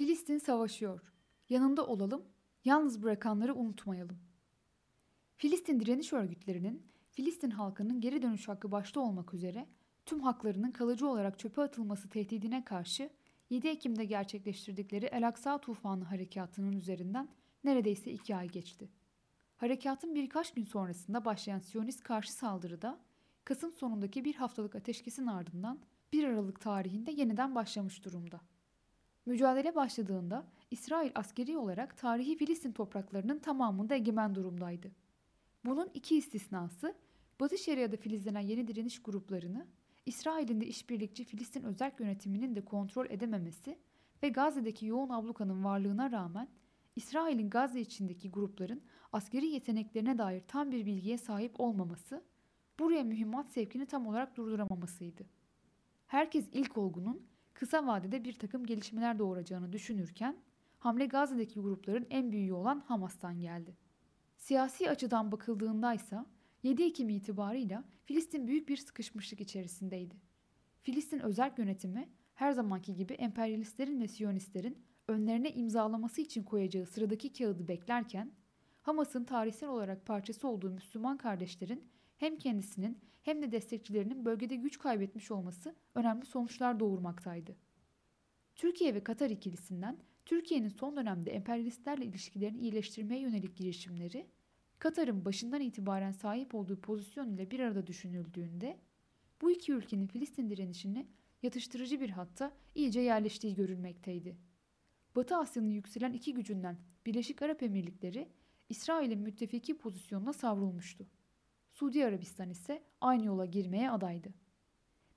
Filistin savaşıyor. Yanında olalım, yalnız bırakanları unutmayalım. Filistin direniş örgütlerinin Filistin halkının geri dönüş hakkı başta olmak üzere tüm haklarının kalıcı olarak çöpe atılması tehdidine karşı 7 Ekim'de gerçekleştirdikleri El Aksa Tufanı Harekatı'nın üzerinden neredeyse iki ay geçti. Harekatın birkaç gün sonrasında başlayan Siyonist karşı saldırıda Kasım sonundaki bir haftalık ateşkesin ardından 1 Aralık tarihinde yeniden başlamış durumda. Mücadele başladığında İsrail askeri olarak tarihi Filistin topraklarının tamamında egemen durumdaydı. Bunun iki istisnası Batı Şeria'da filizlenen yeni direniş gruplarını İsrail'in de işbirlikçi Filistin özel yönetiminin de kontrol edememesi ve Gazze'deki yoğun ablukanın varlığına rağmen İsrail'in Gazze içindeki grupların askeri yeteneklerine dair tam bir bilgiye sahip olmaması, buraya mühimmat sevkini tam olarak durduramamasıydı. Herkes ilk olgunun kısa vadede bir takım gelişmeler doğuracağını düşünürken, hamle Gazze'deki grupların en büyüğü olan Hamas'tan geldi. Siyasi açıdan bakıldığında ise 7 Ekim itibarıyla Filistin büyük bir sıkışmışlık içerisindeydi. Filistin özel yönetimi her zamanki gibi emperyalistlerin ve siyonistlerin önlerine imzalaması için koyacağı sıradaki kağıdı beklerken, Hamas'ın tarihsel olarak parçası olduğu Müslüman kardeşlerin hem kendisinin hem de destekçilerinin bölgede güç kaybetmiş olması önemli sonuçlar doğurmaktaydı. Türkiye ve Katar ikilisinden Türkiye'nin son dönemde emperyalistlerle ilişkilerini iyileştirmeye yönelik girişimleri, Katar'ın başından itibaren sahip olduğu pozisyon ile bir arada düşünüldüğünde, bu iki ülkenin Filistin direnişini yatıştırıcı bir hatta iyice yerleştiği görülmekteydi. Batı Asya'nın yükselen iki gücünden Birleşik Arap Emirlikleri, İsrail'in müttefiki pozisyonuna savrulmuştu. Suudi Arabistan ise aynı yola girmeye adaydı.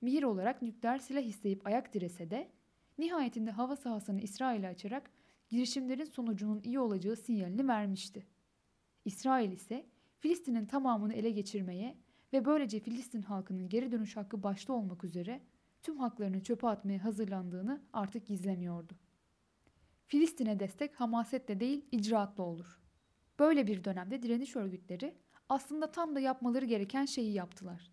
Mihir olarak nükleer silah isteyip ayak direse de nihayetinde hava sahasını İsrail'e açarak girişimlerin sonucunun iyi olacağı sinyalini vermişti. İsrail ise Filistin'in tamamını ele geçirmeye ve böylece Filistin halkının geri dönüş hakkı başta olmak üzere tüm haklarını çöpe atmaya hazırlandığını artık gizlemiyordu. Filistin'e destek hamasetle değil icraatla olur. Böyle bir dönemde direniş örgütleri aslında tam da yapmaları gereken şeyi yaptılar.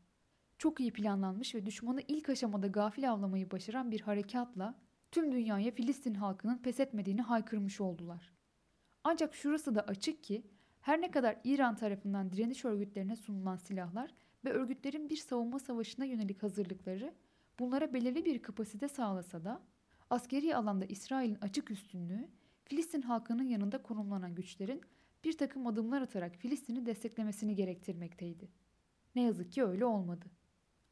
Çok iyi planlanmış ve düşmanı ilk aşamada gafil avlamayı başaran bir harekatla tüm dünyaya Filistin halkının pes etmediğini haykırmış oldular. Ancak şurası da açık ki her ne kadar İran tarafından direniş örgütlerine sunulan silahlar ve örgütlerin bir savunma savaşına yönelik hazırlıkları bunlara belirli bir kapasite sağlasa da askeri alanda İsrail'in açık üstünlüğü Filistin halkının yanında konumlanan güçlerin bir takım adımlar atarak Filistin'i desteklemesini gerektirmekteydi. Ne yazık ki öyle olmadı.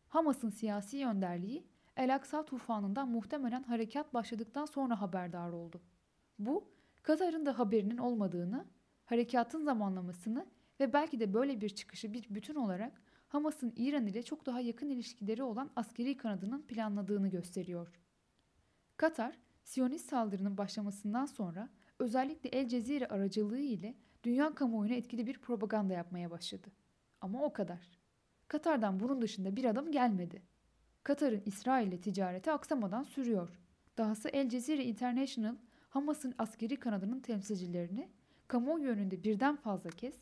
Hamas'ın siyasi önderliği El Aksa tufanından muhtemelen harekat başladıktan sonra haberdar oldu. Bu, Katar'ın da haberinin olmadığını, harekatın zamanlamasını ve belki de böyle bir çıkışı bir bütün olarak Hamas'ın İran ile çok daha yakın ilişkileri olan askeri kanadının planladığını gösteriyor. Katar, Siyonist saldırının başlamasından sonra özellikle El Cezire aracılığı ile dünya kamuoyuna etkili bir propaganda yapmaya başladı. Ama o kadar. Katar'dan bunun dışında bir adım gelmedi. Katar'ın İsrail ile ticareti aksamadan sürüyor. Dahası El Cezire International, Hamas'ın askeri kanadının temsilcilerini kamuoyu önünde birden fazla kez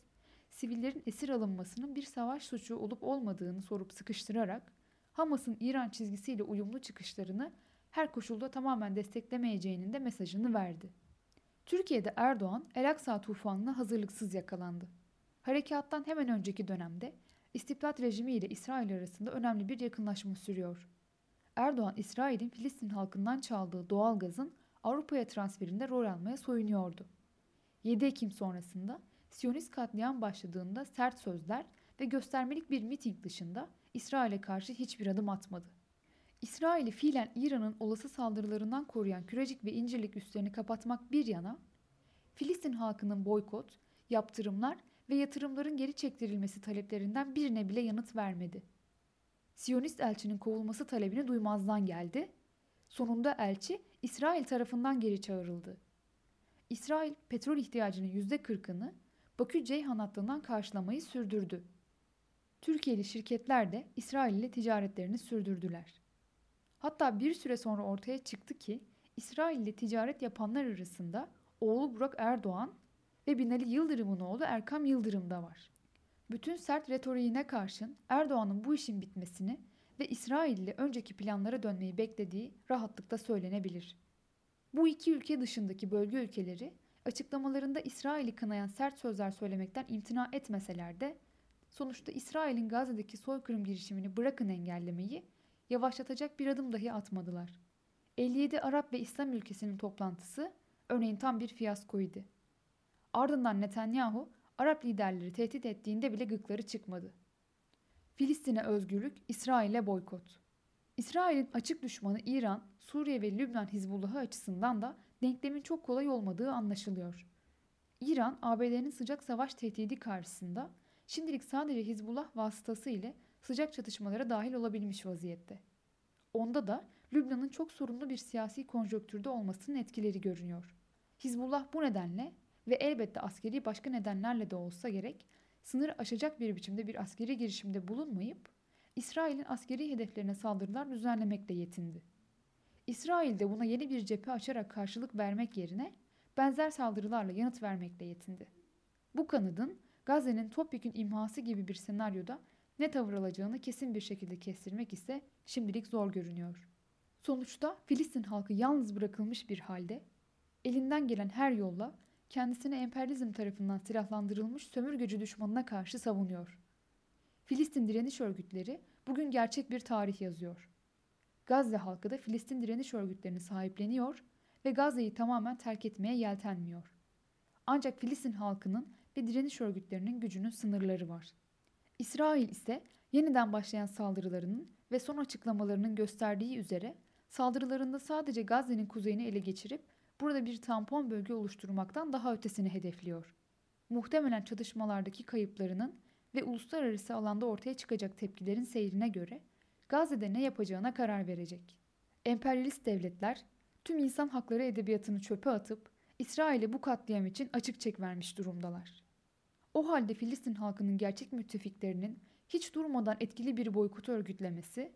sivillerin esir alınmasının bir savaş suçu olup olmadığını sorup sıkıştırarak Hamas'ın İran çizgisiyle uyumlu çıkışlarını her koşulda tamamen desteklemeyeceğinin de mesajını verdi. Türkiye'de Erdoğan El Aksa tufanına hazırlıksız yakalandı. Harekattan hemen önceki dönemde istibdat rejimi ile İsrail arasında önemli bir yakınlaşma sürüyor. Erdoğan, İsrail'in Filistin halkından çaldığı doğal gazın Avrupa'ya transferinde rol almaya soyunuyordu. 7 Ekim sonrasında Siyonist katliam başladığında sert sözler ve göstermelik bir miting dışında İsrail'e karşı hiçbir adım atmadı. İsrail'i fiilen İran'ın olası saldırılarından koruyan Kürecik ve İncirlik üslerini kapatmak bir yana, Filistin halkının boykot, yaptırımlar ve yatırımların geri çektirilmesi taleplerinden birine bile yanıt vermedi. Siyonist elçinin kovulması talebini duymazdan geldi. Sonunda elçi İsrail tarafından geri çağrıldı. İsrail petrol ihtiyacının %40'ını Bakü-Ceyhan hattından karşılamayı sürdürdü. Türkiye'li şirketler de İsrail ile ticaretlerini sürdürdüler. Hatta bir süre sonra ortaya çıktı ki İsrail ile ticaret yapanlar arasında oğlu Burak Erdoğan ve Binali Yıldırım'ın oğlu Erkam Yıldırım da var. Bütün sert retoriğine karşın Erdoğan'ın bu işin bitmesini ve İsrail ile önceki planlara dönmeyi beklediği rahatlıkla söylenebilir. Bu iki ülke dışındaki bölge ülkeleri açıklamalarında İsrail'i kınayan sert sözler söylemekten imtina etmeseler de sonuçta İsrail'in Gazze'deki soykırım girişimini bırakın engellemeyi yavaşlatacak bir adım dahi atmadılar. 57 Arap ve İslam ülkesinin toplantısı örneğin tam bir fiyaskoydu. Ardından Netanyahu Arap liderleri tehdit ettiğinde bile gıkları çıkmadı. Filistin'e özgürlük, İsrail'e boykot. İsrail'in açık düşmanı İran, Suriye ve Lübnan Hizbullah'ı açısından da denklemin çok kolay olmadığı anlaşılıyor. İran, ABD'nin sıcak savaş tehdidi karşısında şimdilik sadece Hizbullah vasıtası ile sıcak çatışmalara dahil olabilmiş vaziyette. Onda da Lübnan'ın çok sorunlu bir siyasi konjonktürde olmasının etkileri görünüyor. Hizbullah bu nedenle ve elbette askeri başka nedenlerle de olsa gerek sınır aşacak bir biçimde bir askeri girişimde bulunmayıp İsrail'in askeri hedeflerine saldırılar düzenlemekle yetindi. İsrail de buna yeni bir cephe açarak karşılık vermek yerine benzer saldırılarla yanıt vermekle yetindi. Bu kanadın Gazze'nin topyekün imhası gibi bir senaryoda ne tavır alacağını kesin bir şekilde kestirmek ise şimdilik zor görünüyor. Sonuçta Filistin halkı yalnız bırakılmış bir halde elinden gelen her yolla kendisini emperyalizm tarafından silahlandırılmış sömürgeci düşmanına karşı savunuyor. Filistin direniş örgütleri bugün gerçek bir tarih yazıyor. Gazze halkı da Filistin direniş örgütlerini sahipleniyor ve Gazze'yi tamamen terk etmeye yeltenmiyor. Ancak Filistin halkının ve direniş örgütlerinin gücünün sınırları var. İsrail ise yeniden başlayan saldırılarının ve son açıklamalarının gösterdiği üzere saldırılarında sadece Gazze'nin kuzeyini ele geçirip burada bir tampon bölge oluşturmaktan daha ötesini hedefliyor. Muhtemelen çatışmalardaki kayıplarının ve uluslararası alanda ortaya çıkacak tepkilerin seyrine göre Gazze'de ne yapacağına karar verecek. Emperyalist devletler tüm insan hakları edebiyatını çöpe atıp İsrail'e bu katliam için açık çek vermiş durumdalar. O halde Filistin halkının gerçek müttefiklerinin hiç durmadan etkili bir boykotu örgütlemesi,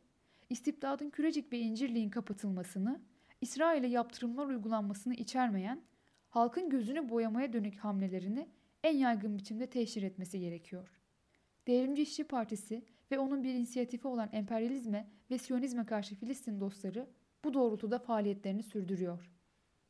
istibdadın Kürecik ve İncirliğin kapatılmasını, İsrail'e yaptırımlar uygulanmasını içermeyen, halkın gözünü boyamaya dönük hamlelerini en yaygın biçimde teşhir etmesi gerekiyor. Devrimci İşçi Partisi ve onun bir inisiyatifi olan emperyalizme ve siyonizme karşı Filistin dostları bu doğrultuda faaliyetlerini sürdürüyor.